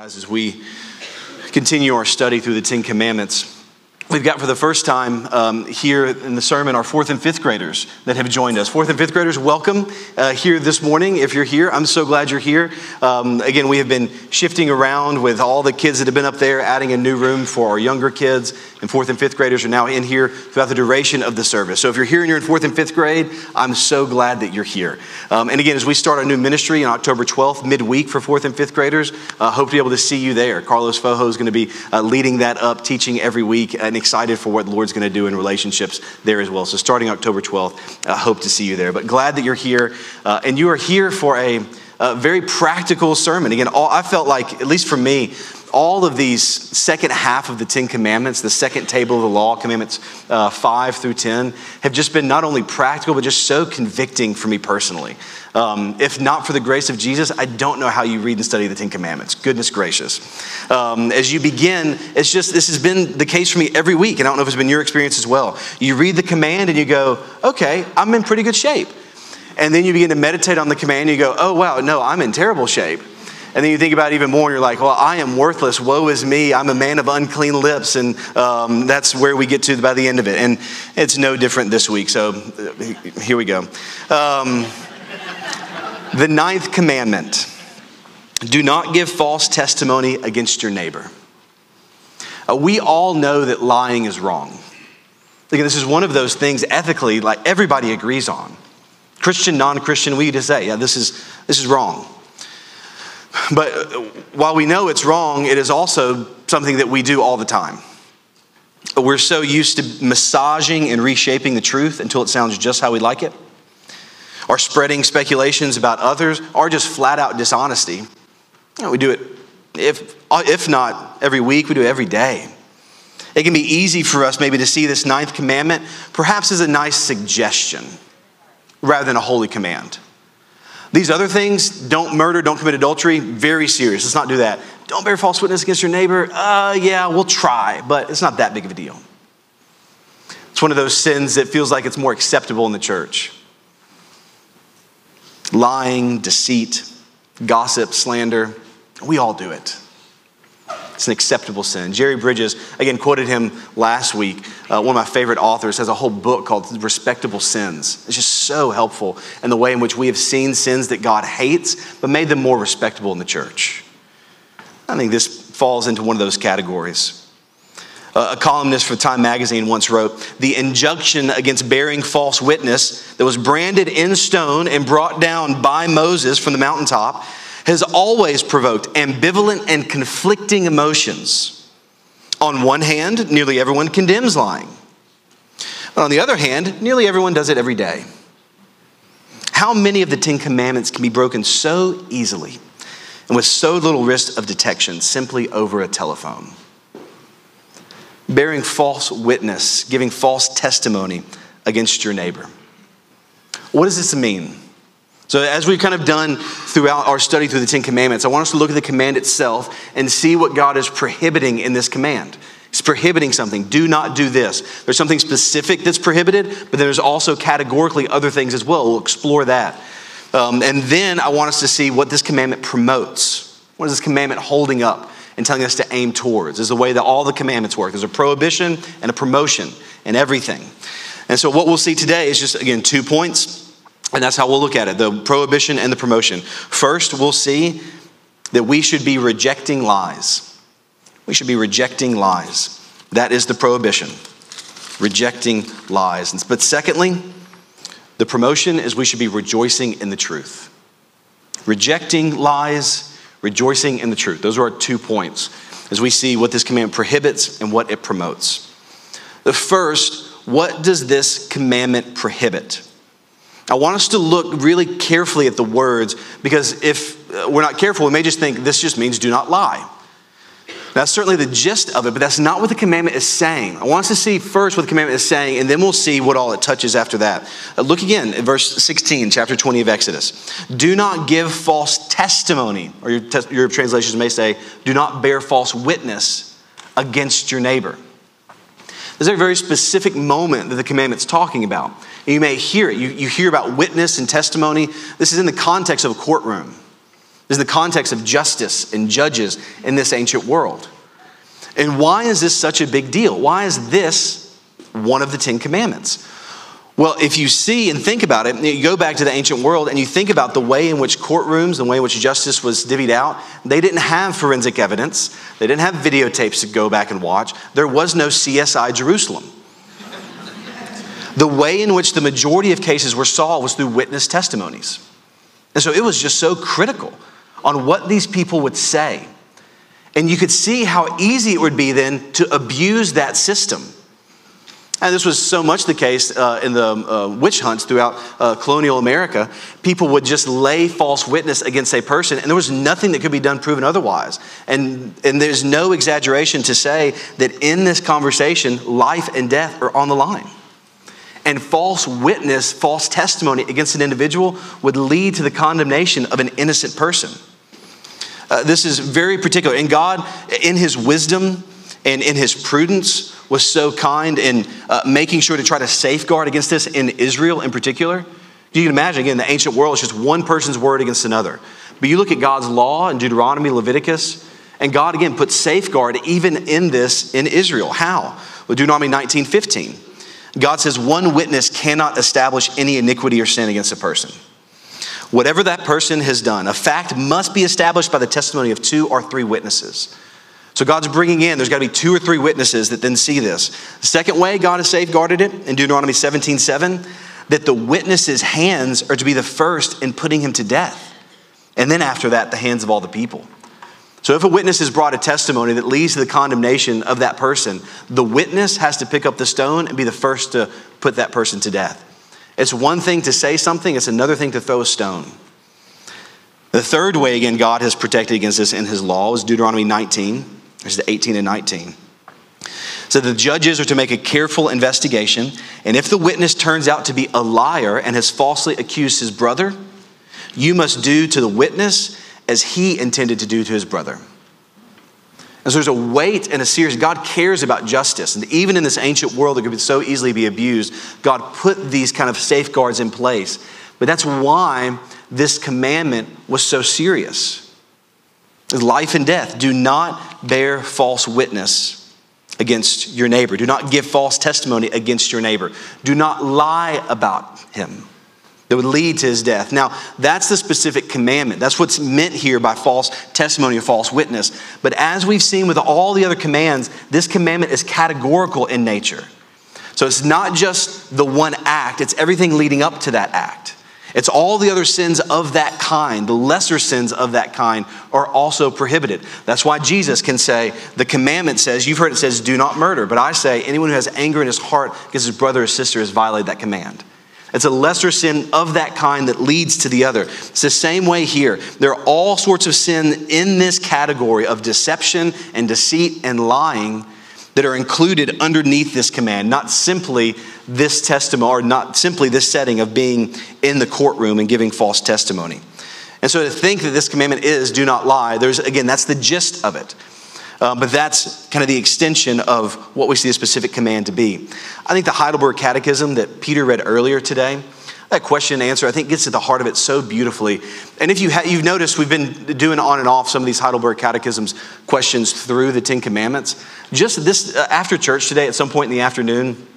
guys, as we continue our study through the Ten Commandments, we've got for the first time um, here in the sermon our fourth and fifth graders that have joined us. Fourth and fifth graders, welcome uh, here this morning. If you're here, I'm so glad you're here. Um, again, we have been shifting around with all the kids that have been up there, adding a new room for our younger kids. And fourth and fifth graders are now in here throughout the duration of the service. So if you're here and you're in fourth and fifth grade, I'm so glad that you're here. Um, and again, as we start our new ministry on October 12th, midweek for fourth and fifth graders, uh, hope to be able to see you there. Carlos Fojo is going to be uh, leading that up, teaching every week, excited for what the Lord's going to do in relationships there as well. So starting October 12th, I hope to see you there. But glad that you're here, uh, and you are here for a, a very practical sermon. Again, all, I felt like, at least for me, all of these second half of the Ten Commandments, the second table of the law, commandments uh, five through 10, have just been not only practical, but just so convicting for me personally. Um, if not for the grace of Jesus, I don't know how you read and study the Ten Commandments. Goodness gracious. Um, as you begin, it's just, this has been the case for me every week, and I don't know if it's been your experience as well. You read the command and you go, okay, I'm in pretty good shape. And then you begin to meditate on the command and you go, oh, wow, no, I'm in terrible shape. And then you think about it even more, and you're like, well, I am worthless. Woe is me. I'm a man of unclean lips. And um, that's where we get to by the end of it. And it's no different this week. So uh, here we go. Um, the ninth commandment do not give false testimony against your neighbor. Uh, we all know that lying is wrong. Again, this is one of those things ethically, like everybody agrees on. Christian, non Christian, we just say, yeah, this is, this is wrong. But while we know it's wrong, it is also something that we do all the time. We're so used to massaging and reshaping the truth until it sounds just how we like it, or spreading speculations about others, or just flat out dishonesty. You know, we do it, if, uh, if not every week, we do it every day. It can be easy for us maybe to see this ninth commandment perhaps as a nice suggestion rather than a holy command. These other things, don't murder, don't commit adultery, very serious. Let's not do that. Don't bear false witness against your neighbor. Uh, yeah, we'll try, but it's not that big of a deal. It's one of those sins that feels like it's more acceptable in the church. Lying, deceit, gossip, slander, we all do it. It's an acceptable sin. Jerry Bridges, again, quoted him last week. Uh, one of my favorite authors has a whole book called Respectable Sins. It's just so helpful in the way in which we have seen sins that God hates, but made them more respectable in the church. I think this falls into one of those categories. Uh, a columnist for Time magazine once wrote The injunction against bearing false witness that was branded in stone and brought down by Moses from the mountaintop has always provoked ambivalent and conflicting emotions. On one hand, nearly everyone condemns lying. But on the other hand, nearly everyone does it every day. How many of the Ten Commandments can be broken so easily and with so little risk of detection simply over a telephone? Bearing false witness, giving false testimony against your neighbor. What does this mean? So, as we've kind of done throughout our study through the Ten Commandments, I want us to look at the command itself and see what God is prohibiting in this command. He's prohibiting something. Do not do this. There's something specific that's prohibited, but there's also categorically other things as well. We'll explore that. Um, and then I want us to see what this commandment promotes. What is this commandment holding up and telling us to aim towards? Is the way that all the commandments work. There's a prohibition and a promotion and everything. And so, what we'll see today is just, again, two points and that's how we'll look at it the prohibition and the promotion. First, we'll see that we should be rejecting lies. We should be rejecting lies. That is the prohibition, rejecting lies. But secondly, the promotion is we should be rejoicing in the truth. Rejecting lies, rejoicing in the truth. Those are our two points as we see what this command prohibits and what it promotes. The first, what does this commandment prohibit? I want us to look really carefully at the words because if uh, we're not careful, we may just think this just means do not lie. That's certainly the gist of it, but that's not what the commandment is saying. I want us to see first what the commandment is saying, and then we'll see what all it touches after that. Uh, look again at verse 16, chapter 20 of Exodus. Do not give false testimony, or your, te- your translations may say, do not bear false witness against your neighbor. There's a very specific moment that the commandment's talking about. You may hear it. You, you hear about witness and testimony. This is in the context of a courtroom. This is the context of justice and judges in this ancient world. And why is this such a big deal? Why is this one of the Ten Commandments? Well, if you see and think about it, you go back to the ancient world and you think about the way in which courtrooms, the way in which justice was divvied out, they didn't have forensic evidence. They didn't have videotapes to go back and watch. There was no CSI Jerusalem. the way in which the majority of cases were solved was through witness testimonies. And so it was just so critical on what these people would say. And you could see how easy it would be then to abuse that system and this was so much the case uh, in the uh, witch hunts throughout uh, colonial America. People would just lay false witness against a person, and there was nothing that could be done proven otherwise. And, and there's no exaggeration to say that in this conversation, life and death are on the line. And false witness, false testimony against an individual would lead to the condemnation of an innocent person. Uh, this is very particular. And God, in His wisdom and in His prudence, was so kind in uh, making sure to try to safeguard against this in Israel in particular. You can imagine, again, the ancient world is just one person's word against another. But you look at God's law in Deuteronomy, Leviticus, and God again put safeguard even in this in Israel. How? Well, Deuteronomy 19 15. God says, one witness cannot establish any iniquity or sin against a person. Whatever that person has done, a fact must be established by the testimony of two or three witnesses. So God's bringing in, there's got to be two or three witnesses that then see this. The second way God has safeguarded it in Deuteronomy 17 7, that the witnesses' hands are to be the first in putting him to death. And then after that, the hands of all the people. So if a witness has brought a testimony that leads to the condemnation of that person, the witness has to pick up the stone and be the first to put that person to death. It's one thing to say something, it's another thing to throw a stone. The third way, again, God has protected against this in his law is Deuteronomy 19 verses 18 and 19. So the judges are to make a careful investigation, and if the witness turns out to be a liar and has falsely accused his brother, you must do to the witness as he intended to do to his brother. And so there's a weight and a serious, God cares about justice. And even in this ancient world that could so easily be abused, God put these kind of safeguards in place. But that's why this commandment was so serious life and death. Do not bear false witness against your neighbor. Do not give false testimony against your neighbor. Do not lie about him that would lead to his death. Now, that's the specific commandment. That's what's meant here by false testimony or false witness. But as we've seen with all the other commands, this commandment is categorical in nature. So it's not just the one act, it's everything leading up to that act. It's all the other sins of that kind, the lesser sins of that kind, are also prohibited. That's why Jesus can say, the commandment says, you've heard it says, do not murder. But I say, anyone who has anger in his heart against his brother or sister has violated that command. It's a lesser sin of that kind that leads to the other. It's the same way here. There are all sorts of sin in this category of deception and deceit and lying that are included underneath this command, not simply this testimony, or not simply this setting of being in the courtroom and giving false testimony. And so to think that this commandment is do not lie, there's again, that's the gist of it. Um, but that's kind of the extension of what we see the specific command to be. I think the Heidelberg Catechism that Peter read earlier today, that question and answer, I think, gets to the heart of it so beautifully. And if you ha- you've noticed, we've been doing on and off some of these Heidelberg Catechisms questions through the Ten Commandments. Just this, uh, after church today, at some point in the afternoon,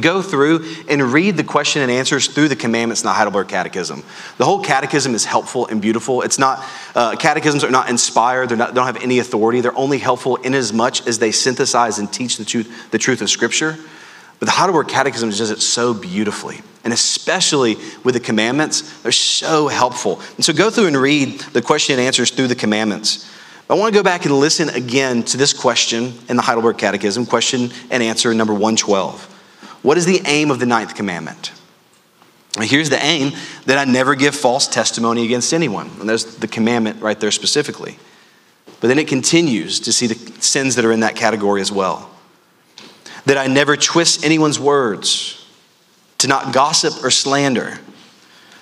Go through and read the question and answers through the commandments in the Heidelberg Catechism. The whole catechism is helpful and beautiful. It's not, uh, catechisms are not inspired, they don't have any authority. They're only helpful in as much as they synthesize and teach the truth, the truth of Scripture. But the Heidelberg Catechism does it so beautifully, and especially with the commandments, they're so helpful. And so go through and read the question and answers through the commandments. I want to go back and listen again to this question in the Heidelberg Catechism, question and answer number 112. What is the aim of the ninth commandment? Here's the aim that I never give false testimony against anyone. And there's the commandment right there specifically. But then it continues to see the sins that are in that category as well that I never twist anyone's words, to not gossip or slander,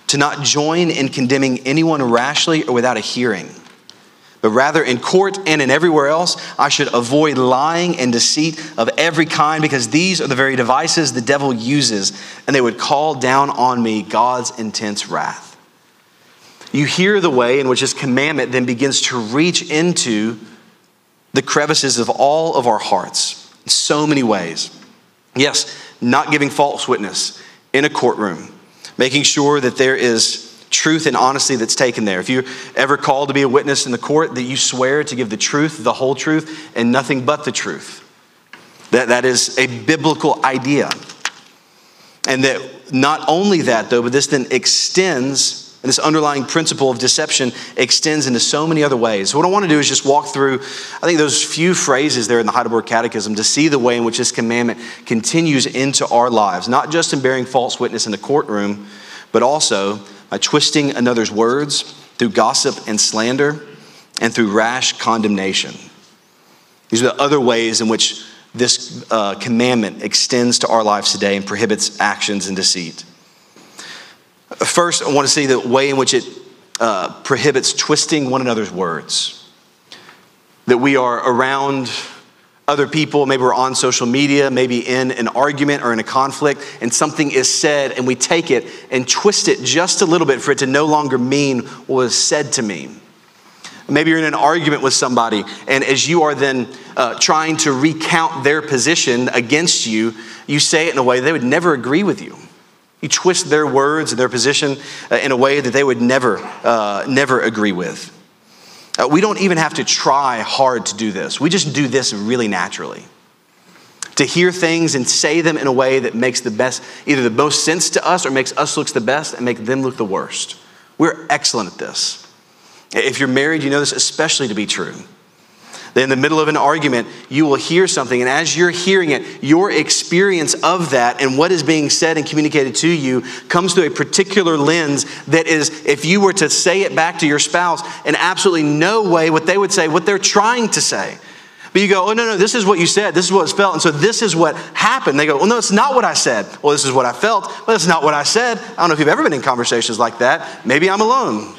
to not join in condemning anyone rashly or without a hearing. But rather, in court and in everywhere else, I should avoid lying and deceit of every kind because these are the very devices the devil uses, and they would call down on me God's intense wrath. you hear the way in which this commandment then begins to reach into the crevices of all of our hearts in so many ways. Yes, not giving false witness in a courtroom, making sure that there is truth and honesty that's taken there. If you're ever called to be a witness in the court, that you swear to give the truth, the whole truth, and nothing but the truth. That, that is a biblical idea. And that not only that, though, but this then extends and this underlying principle of deception extends into so many other ways. What I want to do is just walk through, I think, those few phrases there in the Heidelberg Catechism to see the way in which this commandment continues into our lives, not just in bearing false witness in the courtroom, but also by twisting another's words through gossip and slander and through rash condemnation. These are the other ways in which this uh, commandment extends to our lives today and prohibits actions and deceit. First, I want to see the way in which it uh, prohibits twisting one another's words. That we are around other people, maybe we're on social media, maybe in an argument or in a conflict, and something is said, and we take it and twist it just a little bit for it to no longer mean what was said to mean. Maybe you're in an argument with somebody, and as you are then uh, trying to recount their position against you, you say it in a way they would never agree with you. You twist their words and their position uh, in a way that they would never, uh, never agree with. Uh, we don't even have to try hard to do this. We just do this really naturally. To hear things and say them in a way that makes the best, either the most sense to us or makes us look the best and make them look the worst. We're excellent at this. If you're married, you know this especially to be true in the middle of an argument, you will hear something. And as you're hearing it, your experience of that and what is being said and communicated to you comes through a particular lens that is, if you were to say it back to your spouse, in absolutely no way what they would say, what they're trying to say. But you go, oh, no, no, this is what you said. This is what it felt. And so this is what happened. They go, well, no, it's not what I said. Well, this is what I felt. Well, that's not what I said. I don't know if you've ever been in conversations like that. Maybe I'm alone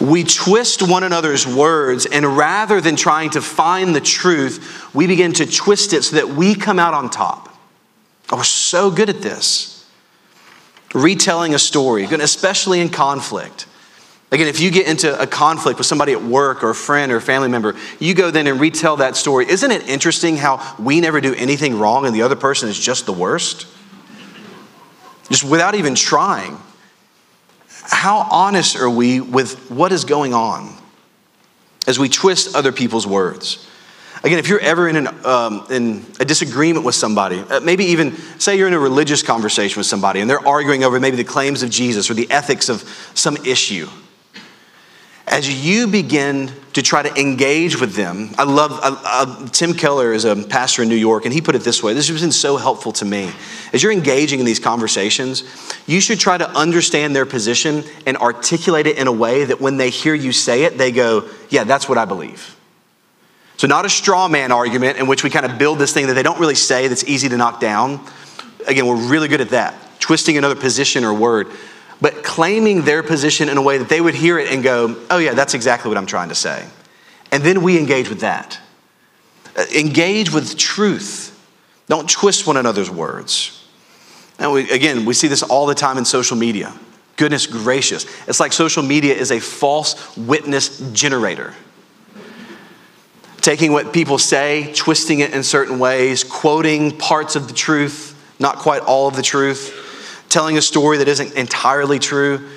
we twist one another's words, and rather than trying to find the truth, we begin to twist it so that we come out on top. Oh, we're so good at this. Retelling a story, especially in conflict. Again, if you get into a conflict with somebody at work or a friend or a family member, you go then and retell that story. Isn't it interesting how we never do anything wrong and the other person is just the worst? Just without even trying how honest are we with what is going on as we twist other people's words? Again, if you're ever in, an, um, in a disagreement with somebody, uh, maybe even say you're in a religious conversation with somebody and they're arguing over maybe the claims of Jesus or the ethics of some issue, as you begin to try to engage with them, I love, uh, uh, Tim Keller is a pastor in New York, and he put it this way this has been so helpful to me. As you're engaging in these conversations, you should try to understand their position and articulate it in a way that when they hear you say it, they go, Yeah, that's what I believe. So, not a straw man argument in which we kind of build this thing that they don't really say that's easy to knock down. Again, we're really good at that, twisting another position or word but claiming their position in a way that they would hear it and go, oh, yeah, that's exactly what I'm trying to say. And then we engage with that. Uh, engage with truth. Don't twist one another's words. And we, again, we see this all the time in social media. Goodness gracious. It's like social media is a false witness generator. Taking what people say, twisting it in certain ways, quoting parts of the truth, not quite all of the truth telling a story that isn't entirely true.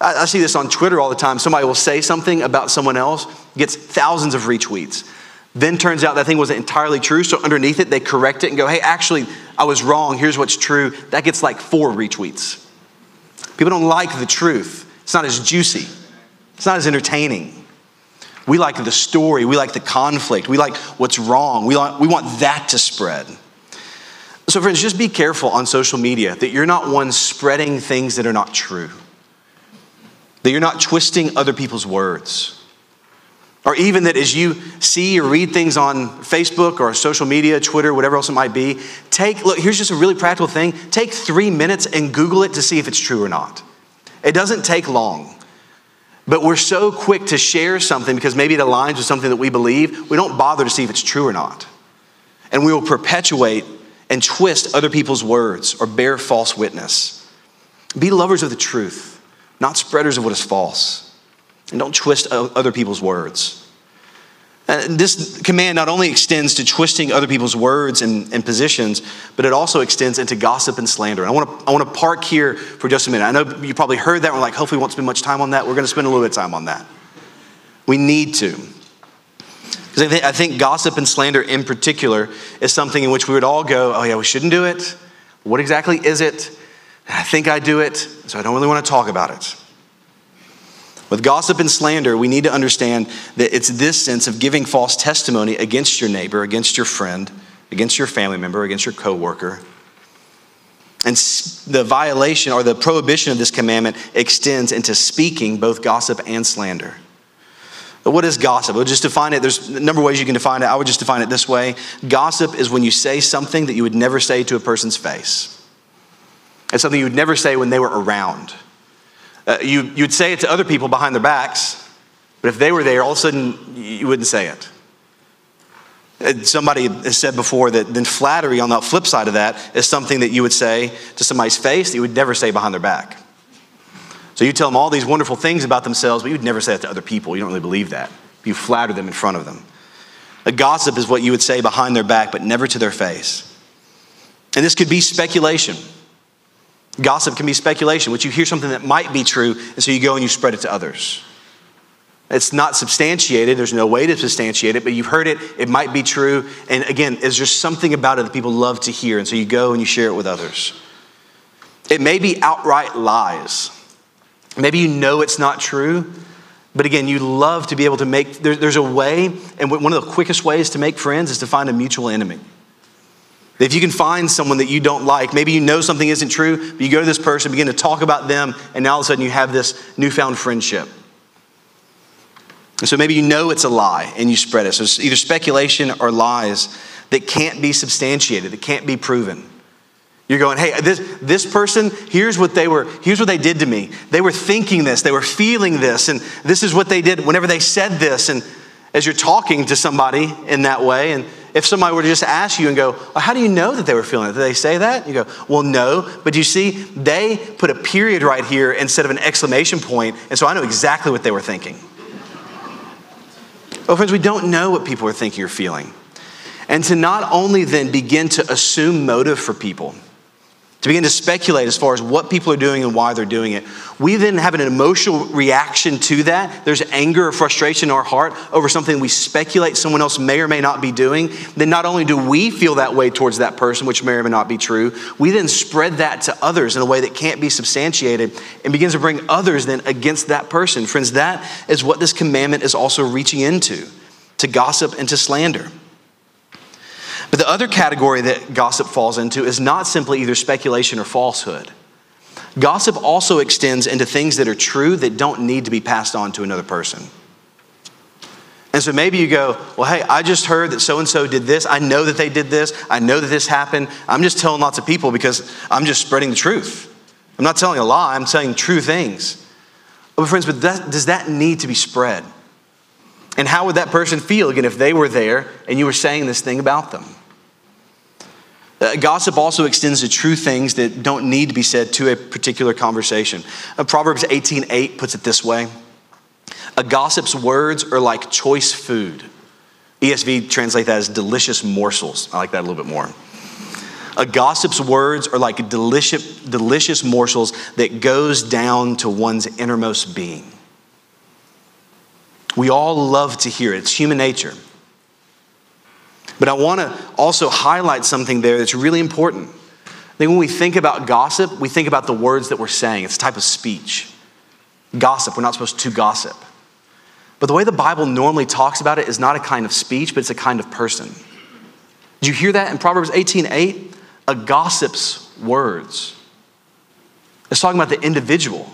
I, I see this on Twitter all the time. Somebody will say something about someone else, gets thousands of retweets. Then turns out that thing wasn't entirely true. So underneath it, they correct it and go, hey, actually, I was wrong. Here's what's true. That gets like four retweets. People don't like the truth. It's not as juicy, it's not as entertaining. We like the story, we like the conflict, we like what's wrong. We, like, we want that to spread. So, friends, just be careful on social media that you're not one spreading things that are not true, that you're not twisting other people's words. Or even that as you see or read things on Facebook or social media, Twitter, whatever else it might be, take, look, here's just a really practical thing. Take three minutes and Google it to see if it's true or not. It doesn't take long. But we're so quick to share something because maybe it aligns with something that we believe, we don't bother to see if it's true or not. And we will perpetuate and twist other people's words or bear false witness. Be lovers of the truth. not spreaders of what is false. And don't twist other people's words. And this command not only extends to twisting other people's words and, and, positions, but it also extends into gossip and slander. And I want, to, I want to park here for just a minute. I know you probably heard that. We're like, hopefully, we won't spend much time on that. We're going to spend a little bit of time on that. We need to. Because I think, I think gossip and slander in particular is something in which we would all go, oh, yeah, we shouldn't do it. What exactly is it? I think I do it, so I don't really want to talk about it. With gossip and slander, we need to understand that it's this sense of giving false testimony against your neighbor, against your friend, against your family member, against your coworker. And the violation or the prohibition of this commandment extends into speaking both gossip and slander. What is gossip? We'll just define it. There's a number of ways you can define it. I would just define it this way Gossip is when you say something that you would never say to a person's face. It's something you would never say when they were around. Uh, you, you'd say it to other people behind their backs, but if they were there, all of a sudden you wouldn't say it. Uh, somebody has said before that then flattery on the flip side of that is something that you would say to somebody's face that you would never say behind their back. So you tell them all these wonderful things about themselves, but you'd never say that to other people. You don't really believe that. You flatter them in front of them. A gossip is what you would say behind their back, but never to their face. And this could be speculation. Gossip can be speculation, which you hear something that might be true, and so you go and you spread it to others. It's not substantiated, there's no way to substantiate it, but you've heard it, it might be true. And again, is just something about it that people love to hear? And so you go and you share it with others. It may be outright lies. Maybe you know it's not true, but again, you love to be able to make, there, there's a way, and one of the quickest ways to make friends is to find a mutual enemy. If you can find someone that you don't like, maybe you know something isn't true, but you go to this person, begin to talk about them, and now all of a sudden you have this newfound friendship. And so maybe you know it's a lie and you spread it. So it's either speculation or lies that can't be substantiated, that can't be proven. You're going, hey, this, this person, here's what they were, here's what they did to me. They were thinking this, they were feeling this, and this is what they did whenever they said this. And as you're talking to somebody in that way, and if somebody were to just ask you and go, well, How do you know that they were feeling it? Did they say that? You go, Well, no. But you see, they put a period right here instead of an exclamation point, and so I know exactly what they were thinking. oh, friends, we don't know what people are thinking or feeling. And to not only then begin to assume motive for people, to begin to speculate as far as what people are doing and why they're doing it. We then have an emotional reaction to that. There's anger or frustration in our heart over something we speculate someone else may or may not be doing. Then not only do we feel that way towards that person, which may or may not be true, we then spread that to others in a way that can't be substantiated and begins to bring others then against that person. Friends, that is what this commandment is also reaching into to gossip and to slander. But the other category that gossip falls into is not simply either speculation or falsehood. Gossip also extends into things that are true that don't need to be passed on to another person. And so maybe you go, well, hey, I just heard that so and so did this. I know that they did this. I know that this happened. I'm just telling lots of people because I'm just spreading the truth. I'm not telling a lie, I'm telling true things. Oh, but, friends, but that, does that need to be spread? And how would that person feel again if they were there and you were saying this thing about them? Uh, gossip also extends to true things that don't need to be said to a particular conversation. Uh, Proverbs 18:8 puts it this way: "A gossip's words are like choice food." ESV translate that as delicious morsels. I like that a little bit more. A gossip's words are like delicious, delicious morsels that goes down to one's innermost being. We all love to hear it. It's human nature. But I want to also highlight something there that's really important. I think when we think about gossip, we think about the words that we're saying. It's a type of speech. Gossip, we're not supposed to gossip. But the way the Bible normally talks about it is not a kind of speech, but it's a kind of person. Did you hear that in Proverbs 18 8? A gossip's words. It's talking about the individual.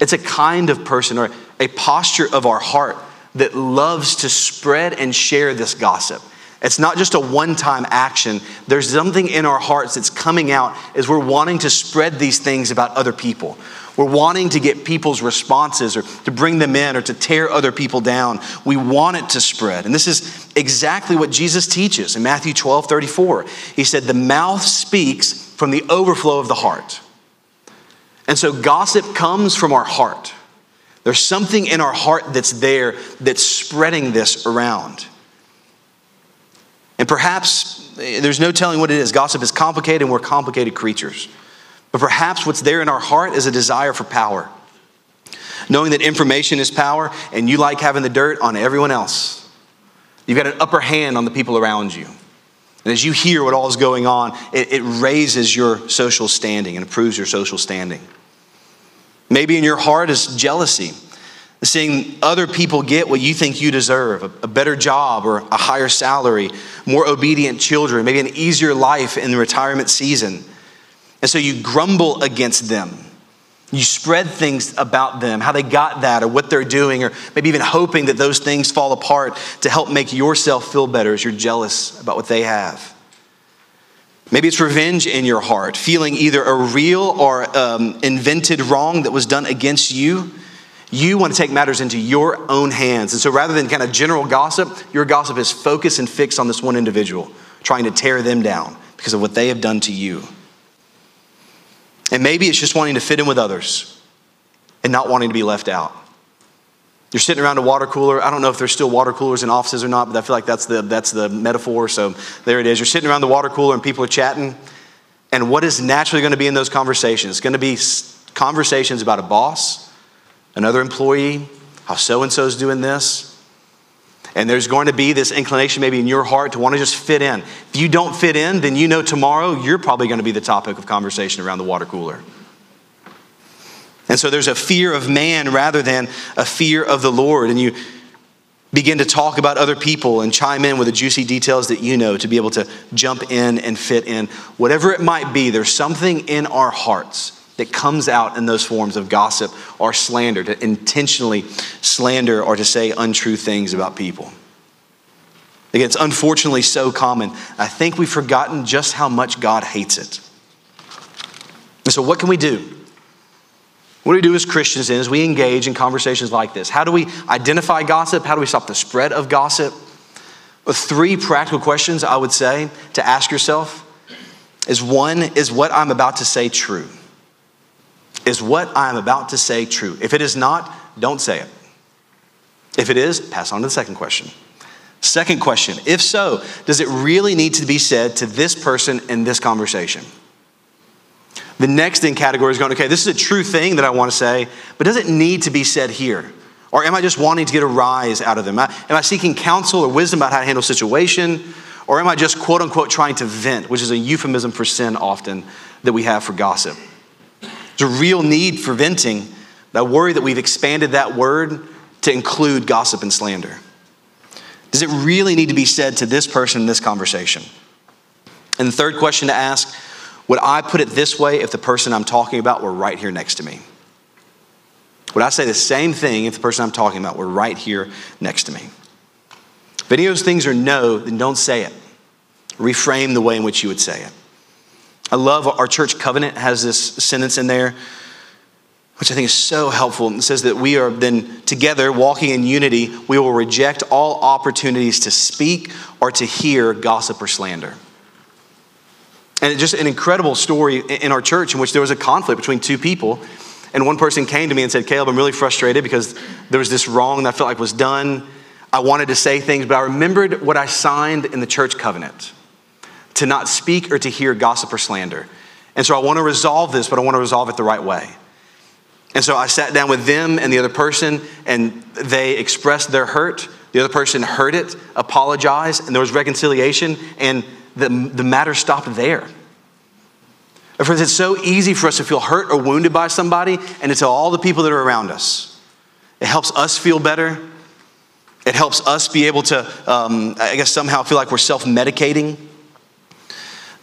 It's a kind of person or a posture of our heart that loves to spread and share this gossip. It's not just a one time action. There's something in our hearts that's coming out as we're wanting to spread these things about other people. We're wanting to get people's responses or to bring them in or to tear other people down. We want it to spread. And this is exactly what Jesus teaches in Matthew 12 34. He said, The mouth speaks from the overflow of the heart. And so gossip comes from our heart. There's something in our heart that's there that's spreading this around. And perhaps eh, there's no telling what it is. Gossip is complicated and we're complicated creatures. But perhaps what's there in our heart is a desire for power. Knowing that information is power and you like having the dirt on everyone else. You've got an upper hand on the people around you. And as you hear what all is going on, it, it raises your social standing and improves your social standing. Maybe in your heart is jealousy, seeing other people get what you think you deserve a, better job or a higher salary, more obedient children, maybe an easier life in the retirement season. And so you grumble against them. You spread things about them, how they got that, or what they're doing, or maybe even hoping that those things fall apart to help make yourself feel better as you're jealous about what they have. Maybe it's revenge in your heart, feeling either a real or um, invented wrong that was done against you. You want to take matters into your own hands. And so rather than kind of general gossip, your gossip is focused and fixed on this one individual, trying to tear them down because of what they have done to you. And maybe it's just wanting to fit in with others and not wanting to be left out. You're sitting around a water cooler. I don't know if there's still water coolers in offices or not, but I feel like that's the, that's the metaphor. So there it is. You're sitting around the water cooler and people are chatting. And what is naturally going to be in those conversations? It's going to be conversations about a boss, another employee, how so and so is doing this. And there's going to be this inclination maybe in your heart to want to just fit in. If you don't fit in, then you know tomorrow you're probably going to be the topic of conversation around the water cooler. And so there's a fear of man rather than a fear of the Lord. And you begin to talk about other people and chime in with the juicy details that you know to be able to jump in and fit in. Whatever it might be, there's something in our hearts that comes out in those forms of gossip or slander, to intentionally slander or to say untrue things about people. Again, it's unfortunately so common. I think we've forgotten just how much God hates it. And so, what can we do? What do we do as Christians as we engage in conversations like this? How do we identify gossip? How do we stop the spread of gossip? Well, three practical questions I would say to ask yourself is one, is what I'm about to say true? Is what I'm about to say true? If it is not, don't say it. If it is, pass on to the second question. Second question, if so, does it really need to be said to this person in this conversation? The next in category is going, okay, this is a true thing that I want to say, but does it need to be said here? Or am I just wanting to get a rise out of them? Am I seeking counsel or wisdom about how to handle a situation? Or am I just quote unquote trying to vent, which is a euphemism for sin often that we have for gossip? There's a real need for venting, I worry that we've expanded that word to include gossip and slander. Does it really need to be said to this person in this conversation? And the third question to ask would I put it this way if the person I'm talking about were right here next to me? Would I say the same thing if the person I'm talking about were right here next to me? If any of those things are no, then don't say it. Reframe the way in which you would say it. I love our church covenant has this sentence in there, which I think is so helpful. It says that we are then together walking in unity, we will reject all opportunities to speak or to hear gossip or slander. And it's just an incredible story in our church in which there was a conflict between two people. And one person came to me and said, Caleb, I'm really frustrated because there was this wrong that I felt like was done. I wanted to say things, but I remembered what I signed in the church covenant to not speak or to hear gossip or slander. And so I want to resolve this, but I want to resolve it the right way. And so I sat down with them and the other person, and they expressed their hurt. The other person heard it, apologized, and there was reconciliation. And the, the matter stopped there. And friends, it's so easy for us to feel hurt or wounded by somebody and to tell all the people that are around us. It helps us feel better. It helps us be able to, um, I guess, somehow feel like we're self medicating.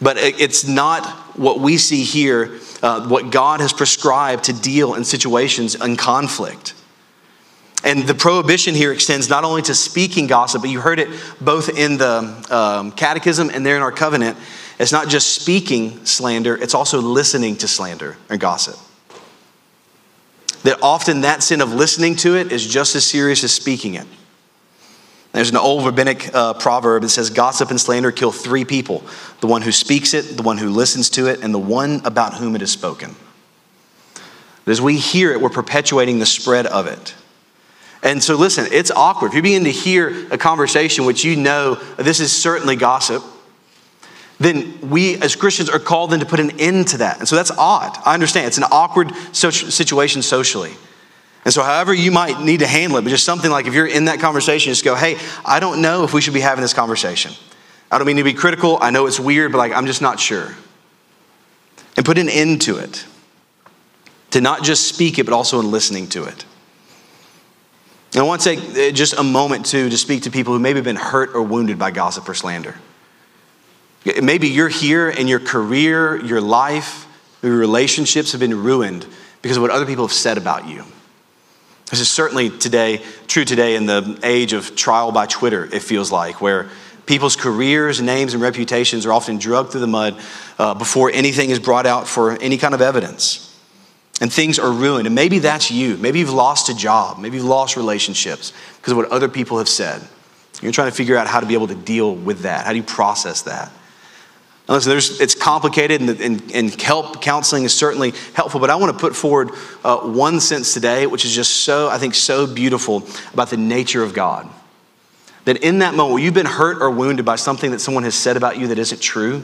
But it's not what we see here, uh, what God has prescribed to deal in situations in conflict. And the prohibition here extends not only to speaking gossip, but you heard it both in the um, catechism and there in our covenant. It's not just speaking slander, it's also listening to slander and gossip. That often that sin of listening to it is just as serious as speaking it. There's an old rabbinic uh, proverb that says, Gossip and slander kill three people the one who speaks it, the one who listens to it, and the one about whom it is spoken. But as we hear it, we're perpetuating the spread of it. And so, listen, it's awkward. If you begin to hear a conversation which you know this is certainly gossip, then we as Christians are called then to put an end to that. And so that's odd. I understand. It's an awkward situation socially. And so, however, you might need to handle it, but just something like if you're in that conversation, just go, hey, I don't know if we should be having this conversation. I don't mean to be critical. I know it's weird, but like, I'm just not sure. And put an end to it. To not just speak it, but also in listening to it. And I want to take uh, just a moment too to speak to people who maybe have been hurt or wounded by gossip or slander. Maybe you're here and your career, your life, your relationships have been ruined because of what other people have said about you. This is certainly today, true today in the age of trial by Twitter, it feels like, where people's careers, names, and reputations are often drugged through the mud uh, before anything is brought out for any kind of evidence. And things are ruined. And maybe that's you. Maybe you've lost a job. Maybe you've lost relationships because of what other people have said. You're trying to figure out how to be able to deal with that. How do you process that? Now, listen, it's complicated, and, and, and, help counseling is certainly helpful. But I want to put forward uh, one sense today, which is just so, I think, so beautiful about the nature of God. That in that moment, where you've been hurt or wounded by something that someone has said about you that isn't true,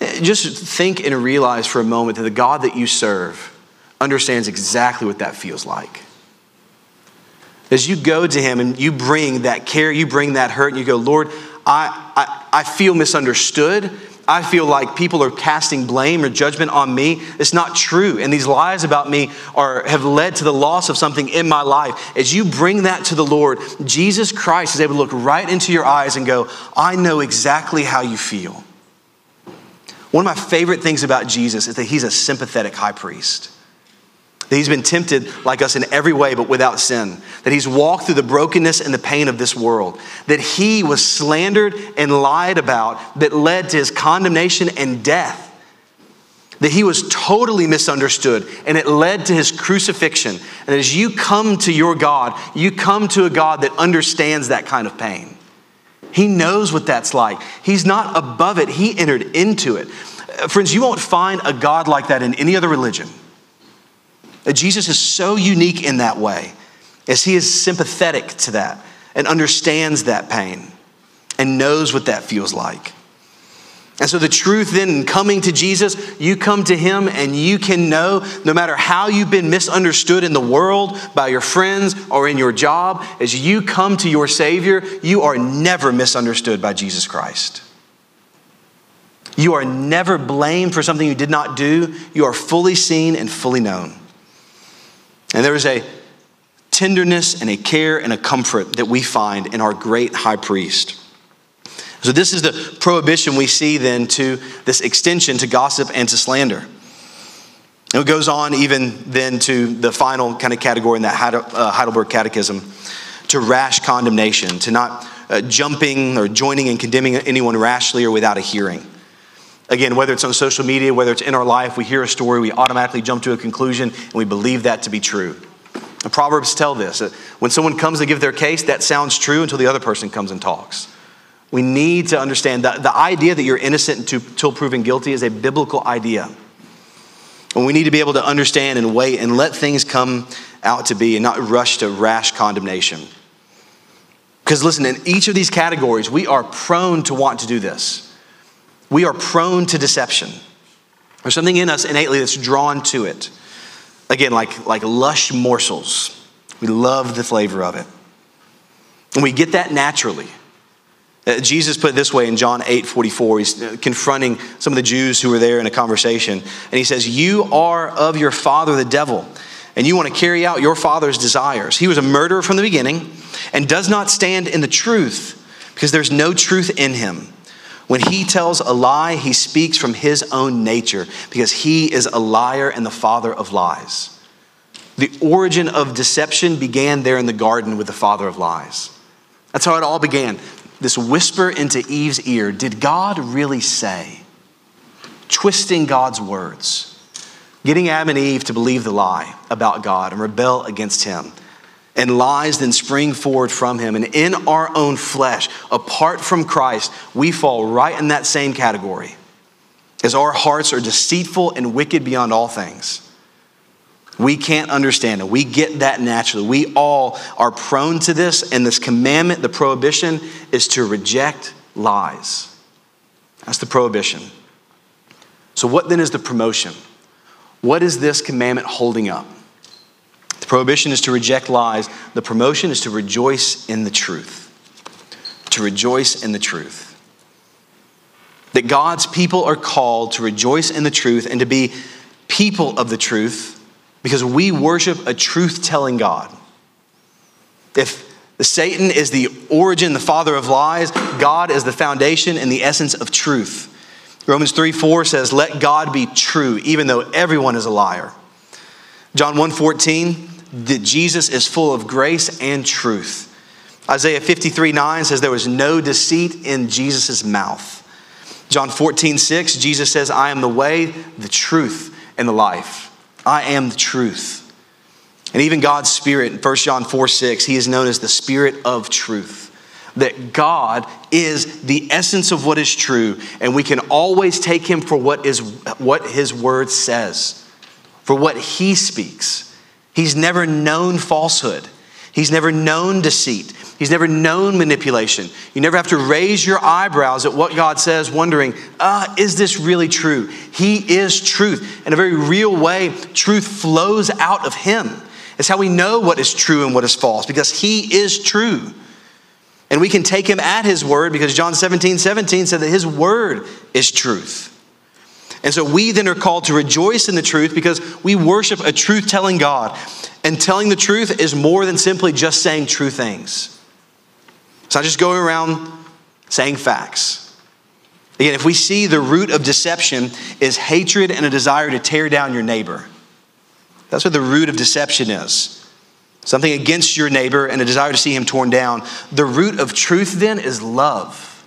just think and realize for a moment that the God that you serve understands exactly what that feels like. As you go to Him and you bring that care, you bring that hurt, and you go, Lord, I, I, I feel misunderstood. I feel like people are casting blame or judgment on me. It's not true. And these lies about me are, have led to the loss of something in my life. As you bring that to the Lord, Jesus Christ is able to look right into your eyes and go, I know exactly how you feel. One of my favorite things about Jesus is that he's a sympathetic high priest. That he's been tempted like us in every way, but without sin. That he's walked through the brokenness and the pain of this world. That he was slandered and lied about that led to his condemnation and death. That he was totally misunderstood and it led to his crucifixion. And as you come to your God, you come to a God that understands that kind of pain. He knows what that's like. He's not above it, he entered into it. Uh, friends, you won't find a God like that in any other religion. Jesus is so unique in that way, as he is sympathetic to that and understands that pain and knows what that feels like. And so, the truth then, in coming to Jesus, you come to Him and you can know no matter how you've been misunderstood in the world, by your friends, or in your job, as you come to your Savior, you are never misunderstood by Jesus Christ. You are never blamed for something you did not do. You are fully seen and fully known. And there is a tenderness and a care and a comfort that we find in our great high priest. So, this is the prohibition we see then to this extension to gossip and to slander. And it goes on even then to the final kind of category in that uh, Heidelberg Catechism to rash condemnation, to not uh, jumping or joining and condemning anyone rashly or without a hearing. Again, whether it's on social media, whether it's in our life, we hear a story, we automatically jump to a conclusion, and we believe that to be true. The Proverbs tell this when someone comes to give their case, that sounds true until the other person comes and talks. We need to understand that the idea that you're innocent until proven guilty is a biblical idea. And we need to be able to understand and wait and let things come out to be and not rush to rash condemnation. Because listen, in each of these categories, we are prone to want to do this we are prone to deception. There's something in us innately that's drawn to it. Again, like, like lush morsels. We love the flavor of it. And we get that naturally. Uh, Jesus put it this way in John 8 44. He's uh, confronting some of the Jews who were there in a conversation. And he says, You are of your father, the devil, and you want to carry out your father's desires. He was a murderer from the beginning and does not stand in the truth because there's no truth in him. When he tells a lie, he speaks from his own nature because he is a liar and the father of lies. The origin of deception began there in the garden with the father of lies. That's how it all began. This whisper into Eve's ear Did God really say? Twisting God's words, getting Adam and Eve to believe the lie about God and rebel against him and lies then spring forward from him. And in our own flesh, apart from Christ, we fall right in that same category. As our hearts are deceitful and wicked beyond all things. We can't understand it. We get that naturally. We all are prone to this, and this commandment, the prohibition, is to reject lies. That's the prohibition. So, what then is the promotion? What is this commandment holding up? Prohibition is to reject lies, the promotion is to rejoice in the truth. To rejoice in the truth. That God's people are called to rejoice in the truth and to be people of the truth because we worship a truth telling God. If Satan is the origin, the father of lies, God is the foundation and the essence of truth. Romans 3 4 says, Let God be true, even though everyone is a liar. John 1 14, that Jesus is full of grace and truth. Isaiah 53 9 says, There was no deceit in Jesus' mouth. John 14 6, Jesus says, I am the way, the truth, and the life. I am the truth. And even God's Spirit, in 1 John 4 6, he is known as the Spirit of truth. That God is the essence of what is true, and we can always take him for what, is, what his word says, for what he speaks. He's never known falsehood. He's never known deceit. He's never known manipulation. You never have to raise your eyebrows at what God says, wondering, ah, is this really true? He is truth. In a very real way, truth flows out of Him. It's how we know what is true and what is false, because He is true. And we can take Him at His word, because John 17, 17 said that His word is truth. And so we then are called to rejoice in the truth because we worship a truth telling God. And telling the truth is more than simply just saying true things. It's not just going around saying facts. Again, if we see the root of deception is hatred and a desire to tear down your neighbor, that's what the root of deception is. Something against your neighbor and a desire to see him torn down. The root of truth then is love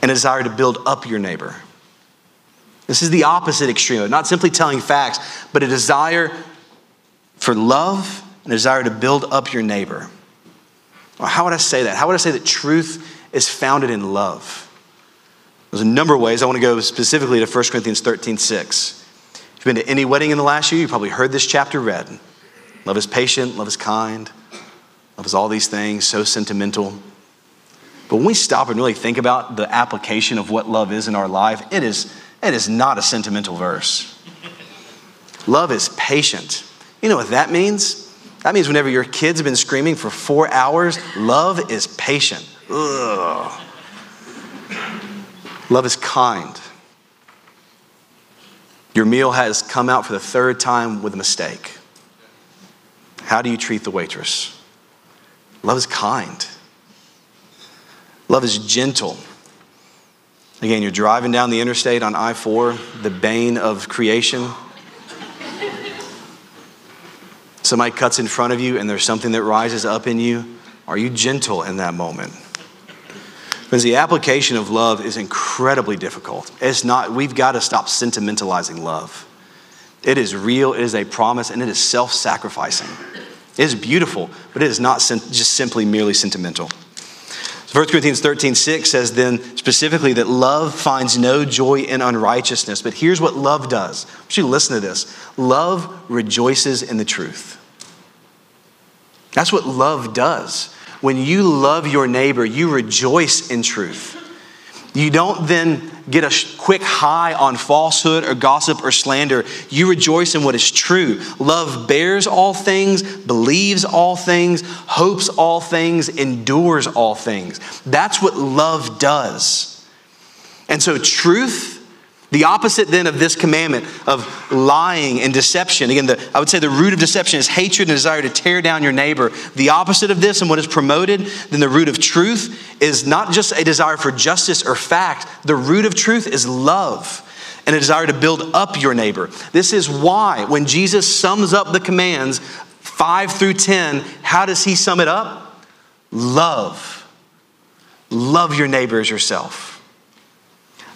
and a desire to build up your neighbor. This is the opposite extreme of not simply telling facts, but a desire for love and a desire to build up your neighbor. Well, how would I say that? How would I say that truth is founded in love? There's a number of ways. I want to go specifically to 1 Corinthians 13 6. If you've been to any wedding in the last year, you've probably heard this chapter read. Love is patient, love is kind, love is all these things, so sentimental. But when we stop and really think about the application of what love is in our life, it is, it is not a sentimental verse. Love is patient. You know what that means? That means whenever your kids have been screaming for four hours, love is patient. Ugh. Love is kind. Your meal has come out for the third time with a mistake. How do you treat the waitress? Love is kind. Love is gentle. Again, you're driving down the interstate on I 4, the bane of creation. Somebody cuts in front of you and there's something that rises up in you. Are you gentle in that moment? Because the application of love is incredibly difficult. It's not, we've got to stop sentimentalizing love. It is real, it is a promise, and it is self sacrificing. It is beautiful, but it is not just simply merely sentimental. 1 Corinthians 13, 6 says then specifically that love finds no joy in unrighteousness. But here's what love does. I want you to listen to this. Love rejoices in the truth. That's what love does. When you love your neighbor, you rejoice in truth. You don't then get a quick high on falsehood or gossip or slander. You rejoice in what is true. Love bears all things, believes all things, hopes all things, endures all things. That's what love does. And so, truth the opposite then of this commandment of lying and deception. Again, the, I would say the root of deception is hatred and desire to tear down your neighbor. The opposite of this and what is promoted, then the root of truth is not just a desire for justice or fact. The root of truth is love and a desire to build up your neighbor. This is why when Jesus sums up the commands 5 through 10, how does he sum it up? Love. Love your neighbor as yourself.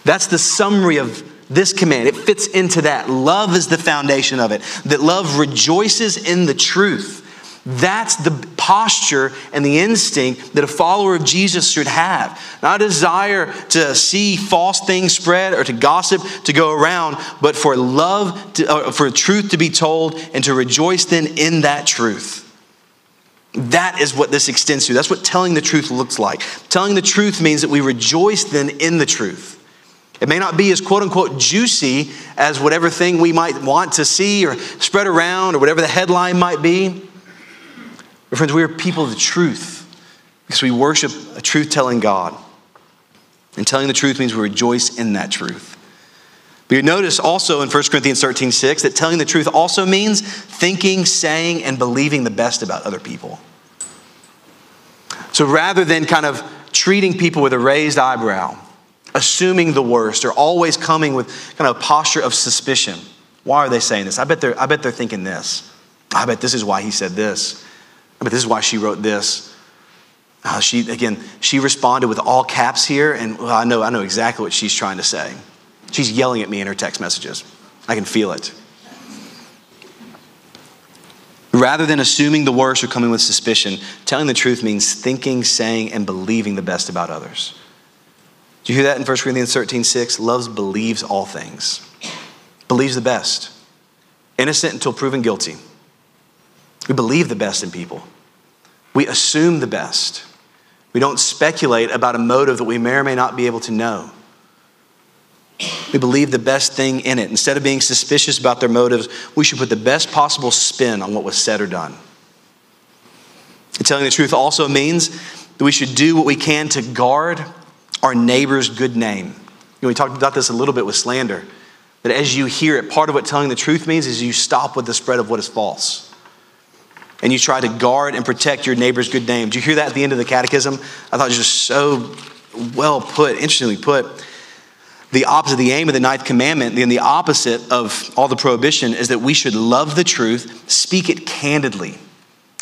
That's the summary of this command. It fits into that. Love is the foundation of it. That love rejoices in the truth. That's the posture and the instinct that a follower of Jesus should have. Not a desire to see false things spread or to gossip to go around, but for love, to, uh, for truth to be told, and to rejoice then in that truth. That is what this extends to. That's what telling the truth looks like. Telling the truth means that we rejoice then in the truth. It may not be as quote unquote juicy as whatever thing we might want to see or spread around or whatever the headline might be. But friends, we are people of the truth because we worship a truth telling God. And telling the truth means we rejoice in that truth. But you notice also in 1 Corinthians 13 6 that telling the truth also means thinking, saying, and believing the best about other people. So rather than kind of treating people with a raised eyebrow, assuming the worst, or always coming with kind of a posture of suspicion, why are they saying this? I bet they're, I bet they're thinking this. I bet this is why he said this. I bet this is why she wrote this. Uh, she again, she responded with all caps here, and well, I know, I know exactly what she's trying to say. She's yelling at me in her text messages. I can feel it. Rather than assuming the worst or coming with suspicion, telling the truth means thinking, saying, and believing the best about others. Do you hear that in 1 Corinthians 13 6? Loves believes all things, believes the best, innocent until proven guilty. We believe the best in people, we assume the best. We don't speculate about a motive that we may or may not be able to know. We believe the best thing in it. Instead of being suspicious about their motives, we should put the best possible spin on what was said or done. And telling the truth also means that we should do what we can to guard our neighbor's good name. You know, we talked about this a little bit with slander. That as you hear it, part of what telling the truth means is you stop with the spread of what is false. And you try to guard and protect your neighbor's good name. Did you hear that at the end of the catechism? I thought it was just so well put, interestingly put the opposite, the aim of the ninth commandment, and the opposite of all the prohibition is that we should love the truth, speak it candidly,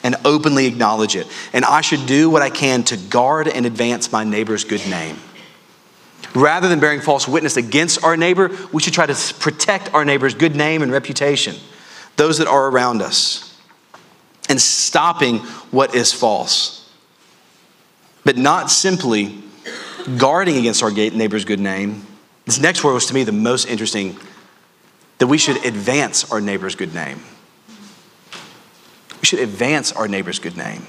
and openly acknowledge it. And I should do what I can to guard and advance my neighbor's good name. Rather than bearing false witness against our neighbor, we should try to protect our neighbor's good name and reputation, those that are around us, and stopping what is false. But not simply guarding against our neighbor's good name this next word was to me the most interesting that we should advance our neighbor's good name. We should advance our neighbor's good name.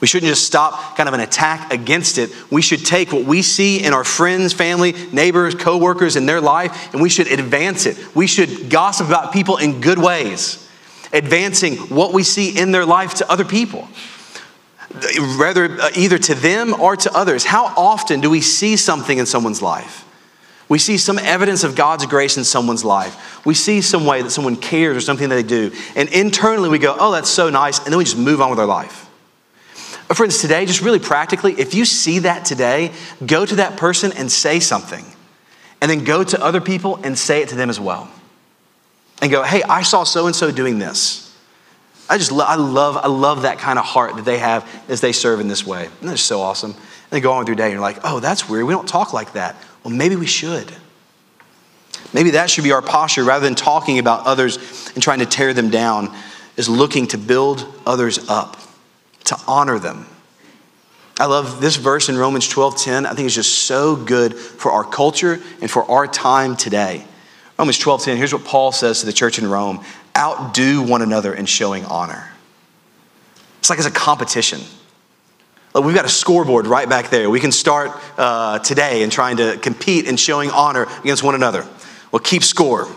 We shouldn't just stop kind of an attack against it. We should take what we see in our friends, family, neighbors, coworkers in their life, and we should advance it. We should gossip about people in good ways, advancing what we see in their life to other people rather uh, either to them or to others. How often do we see something in someone's life? We see some evidence of God's grace in someone's life. We see some way that someone cares or something that they do. And internally we go, oh, that's so nice. And then we just move on with our life. But friends, today, just really practically, if you see that today, go to that person and say something. And then go to other people and say it to them as well. And go, hey, I saw so and so doing this. I just lo- I love, I love that kind of heart that they have as they serve in this way. And that's so awesome. And they go on with your day and you're like, oh, that's weird. We don't talk like that. Well, maybe we should. Maybe that should be our posture rather than talking about others and trying to tear them down, is looking to build others up, to honor them. I love this verse in Romans 12:10. I think it's just so good for our culture and for our time today. Romans 12:10, here's what Paul says to the church in Rome: outdo one another in showing honor. It's like it's a competition. We've got a scoreboard right back there. We can start uh, today in trying to compete in showing honor against one another. We'll keep score.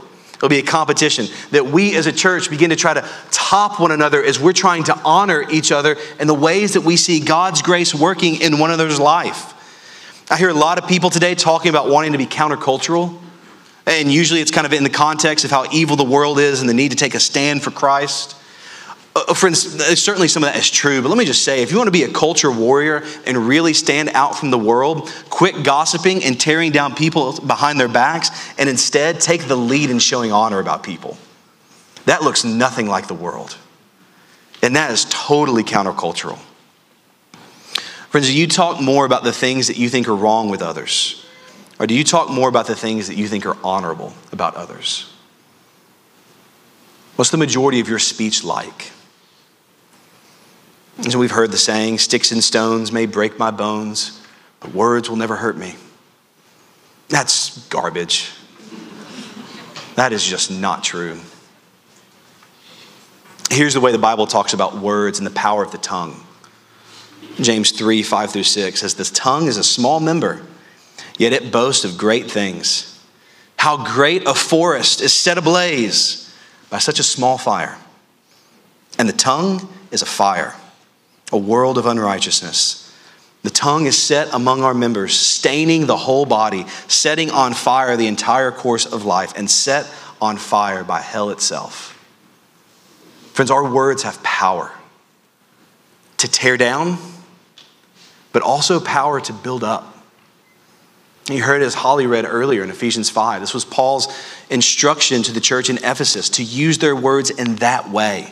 It'll be a competition that we as a church begin to try to top one another as we're trying to honor each other in the ways that we see God's grace working in one another's life. I hear a lot of people today talking about wanting to be countercultural. And usually it's kind of in the context of how evil the world is and the need to take a stand for Christ. Uh, uh, friends, certainly some of that is true, but let me just say if you want to be a culture warrior and really stand out from the world, quit gossiping and tearing down people behind their backs, and instead take the lead in showing honor about people. That looks nothing like the world. And that is totally countercultural. Friends, do you talk more about the things that you think are wrong with others? Or do you talk more about the things that you think are honorable about others? What's the majority of your speech like? And so we've heard the saying sticks and stones may break my bones, but words will never hurt me. That's garbage. That is just not true. Here's the way the Bible talks about words and the power of the tongue. James 3 5 through 6 says, This tongue is a small member, yet it boasts of great things. How great a forest is set ablaze by such a small fire. And the tongue is a fire, a world of unrighteousness. The tongue is set among our members, staining the whole body, setting on fire the entire course of life, and set on fire by hell itself. Friends, our words have power to tear down, but also power to build up. You heard as Holly read earlier in Ephesians 5. This was Paul's instruction to the church in Ephesus to use their words in that way.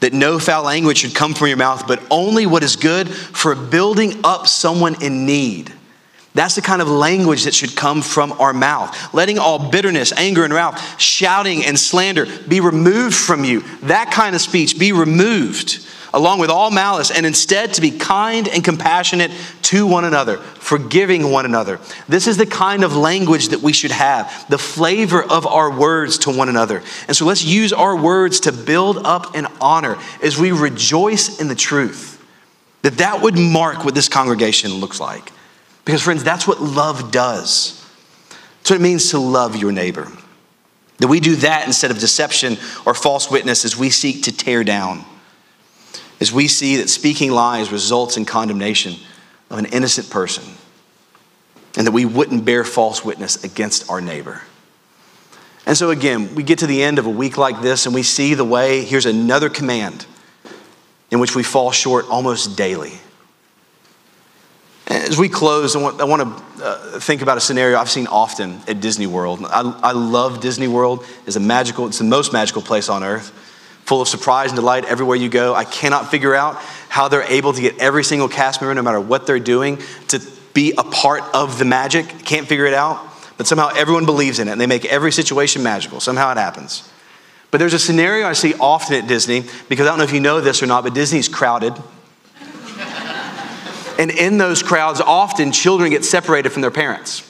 That no foul language should come from your mouth, but only what is good for building up someone in need. That's the kind of language that should come from our mouth. Letting all bitterness, anger, and wrath, shouting and slander be removed from you. That kind of speech be removed along with all malice, and instead to be kind and compassionate to one another, forgiving one another. This is the kind of language that we should have, the flavor of our words to one another. And so let's use our words to build up and honor as we rejoice in the truth. That that would mark what this congregation looks like. Because friends, that's what love does. That's what it means to love your neighbor. That we do that instead of deception or false witness as we seek to tear down as we see that speaking lies results in condemnation of an innocent person, and that we wouldn't bear false witness against our neighbor. And so, again, we get to the end of a week like this, and we see the way here's another command in which we fall short almost daily. As we close, I want, I want to uh, think about a scenario I've seen often at Disney World. I, I love Disney World. It's a magical, it's the most magical place on earth full of surprise and delight everywhere you go. I cannot figure out how they're able to get every single cast member, no matter what they're doing, to be a part of the magic. Can't figure it out. But somehow everyone believes in it and they make every situation magical. Somehow it happens. But there's a scenario I see often at Disney because I don't know if you know this or not, but Disney's crowded. and in those crowds, often children get separated from their parents.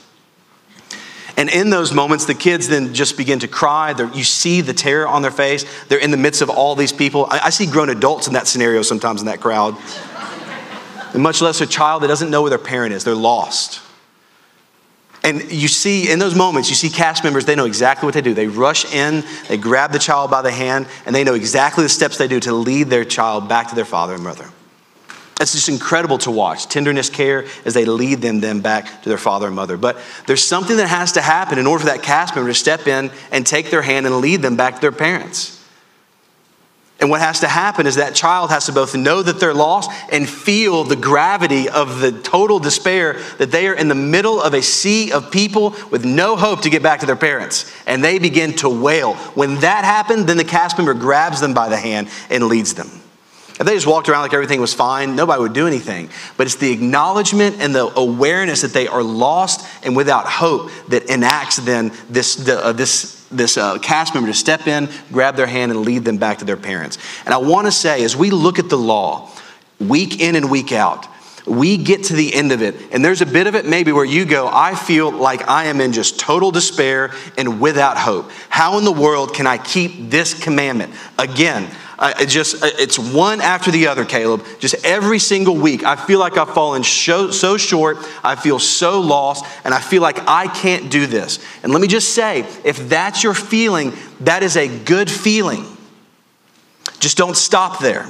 And in those moments, the kids then just begin to cry. They're, you see the terror on their face. They're in the midst of all these people. I, I see grown adults in that scenario sometimes in that crowd. and much less a child that doesn't know where their parent is. They're lost. And you see, in those moments, you see cast members, they know exactly what they do. They rush in, they grab the child by the hand, and they know exactly the steps they do to lead their child back to their father and mother. It's just incredible to watch. Tenderness, care as they lead them then back to their father and mother. But there's something that has to happen in order for that cast member to step in and take their hand and lead them back to their parents. And what has to happen is that child has to both know that they're lost and feel the gravity of the total despair that they are in the middle of a sea of people with no hope to get back to their parents. And they begin to wail. When that happens, then the cast member grabs them by the hand and leads them. If they just walked around like everything was fine, nobody would do anything. But it's the acknowledgement and the awareness that they are lost and without hope that enacts then this, the, uh, this, this uh, cast member to step in, grab their hand, and lead them back to their parents. And I want to say, as we look at the law, week in and week out, we get to the end of it, and there's a bit of it maybe where you go, I feel like I am in just total despair and without hope. How in the world can I keep this commandment? Again, I just it's one after the other, Caleb. Just every single week, I feel like I've fallen so, so short. I feel so lost, and I feel like I can't do this. And let me just say, if that's your feeling, that is a good feeling. Just don't stop there.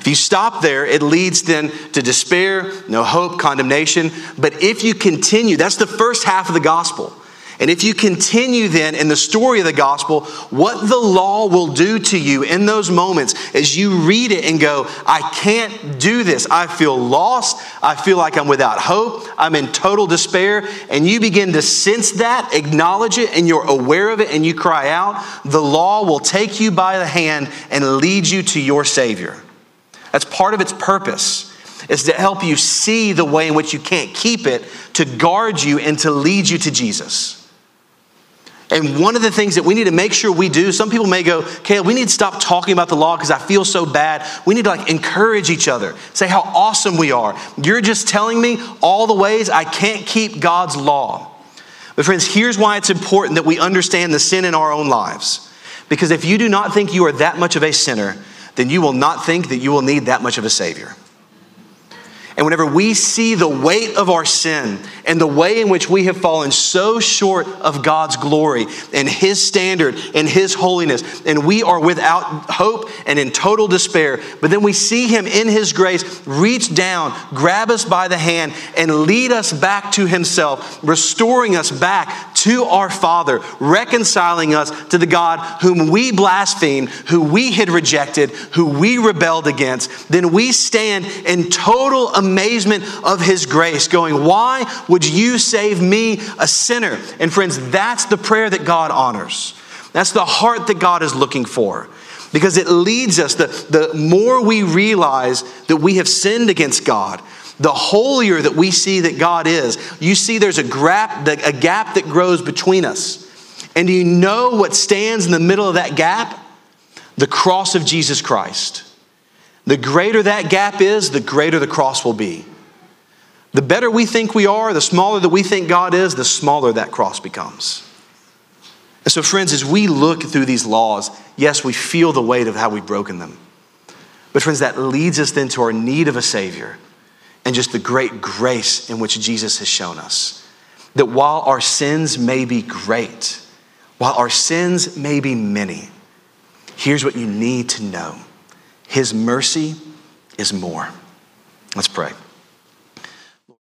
If you stop there, it leads then to despair, no hope, condemnation. But if you continue, that's the first half of the gospel. And if you continue then in the story of the gospel, what the law will do to you in those moments as you read it and go, I can't do this. I feel lost. I feel like I'm without hope. I'm in total despair. And you begin to sense that, acknowledge it, and you're aware of it, and you cry out, the law will take you by the hand and lead you to your Savior. That's part of its purpose is to help you see the way in which you can't keep it, to guard you and to lead you to Jesus. And one of the things that we need to make sure we do, some people may go, Caleb, we need to stop talking about the law because I feel so bad. We need to like encourage each other, say how awesome we are. You're just telling me all the ways I can't keep God's law. But, friends, here's why it's important that we understand the sin in our own lives. Because if you do not think you are that much of a sinner, then you will not think that you will need that much of a Savior. And whenever we see the weight of our sin and the way in which we have fallen so short of God's glory and His standard and His holiness, and we are without hope and in total despair, but then we see Him in His grace reach down, grab us by the hand, and lead us back to Himself, restoring us back to our Father, reconciling us to the God whom we blasphemed, who we had rejected, who we rebelled against, then we stand in total amazement of His grace, going, Why would you save me, a sinner? And friends, that's the prayer that God honors. That's the heart that God is looking for. Because it leads us, the, the more we realize that we have sinned against God, the holier that we see that God is, you see there's a gap, a gap that grows between us. And do you know what stands in the middle of that gap? The cross of Jesus Christ. The greater that gap is, the greater the cross will be. The better we think we are, the smaller that we think God is, the smaller that cross becomes. And so, friends, as we look through these laws, yes, we feel the weight of how we've broken them. But, friends, that leads us then to our need of a Savior and just the great grace in which Jesus has shown us. That while our sins may be great, while our sins may be many, here's what you need to know His mercy is more. Let's pray.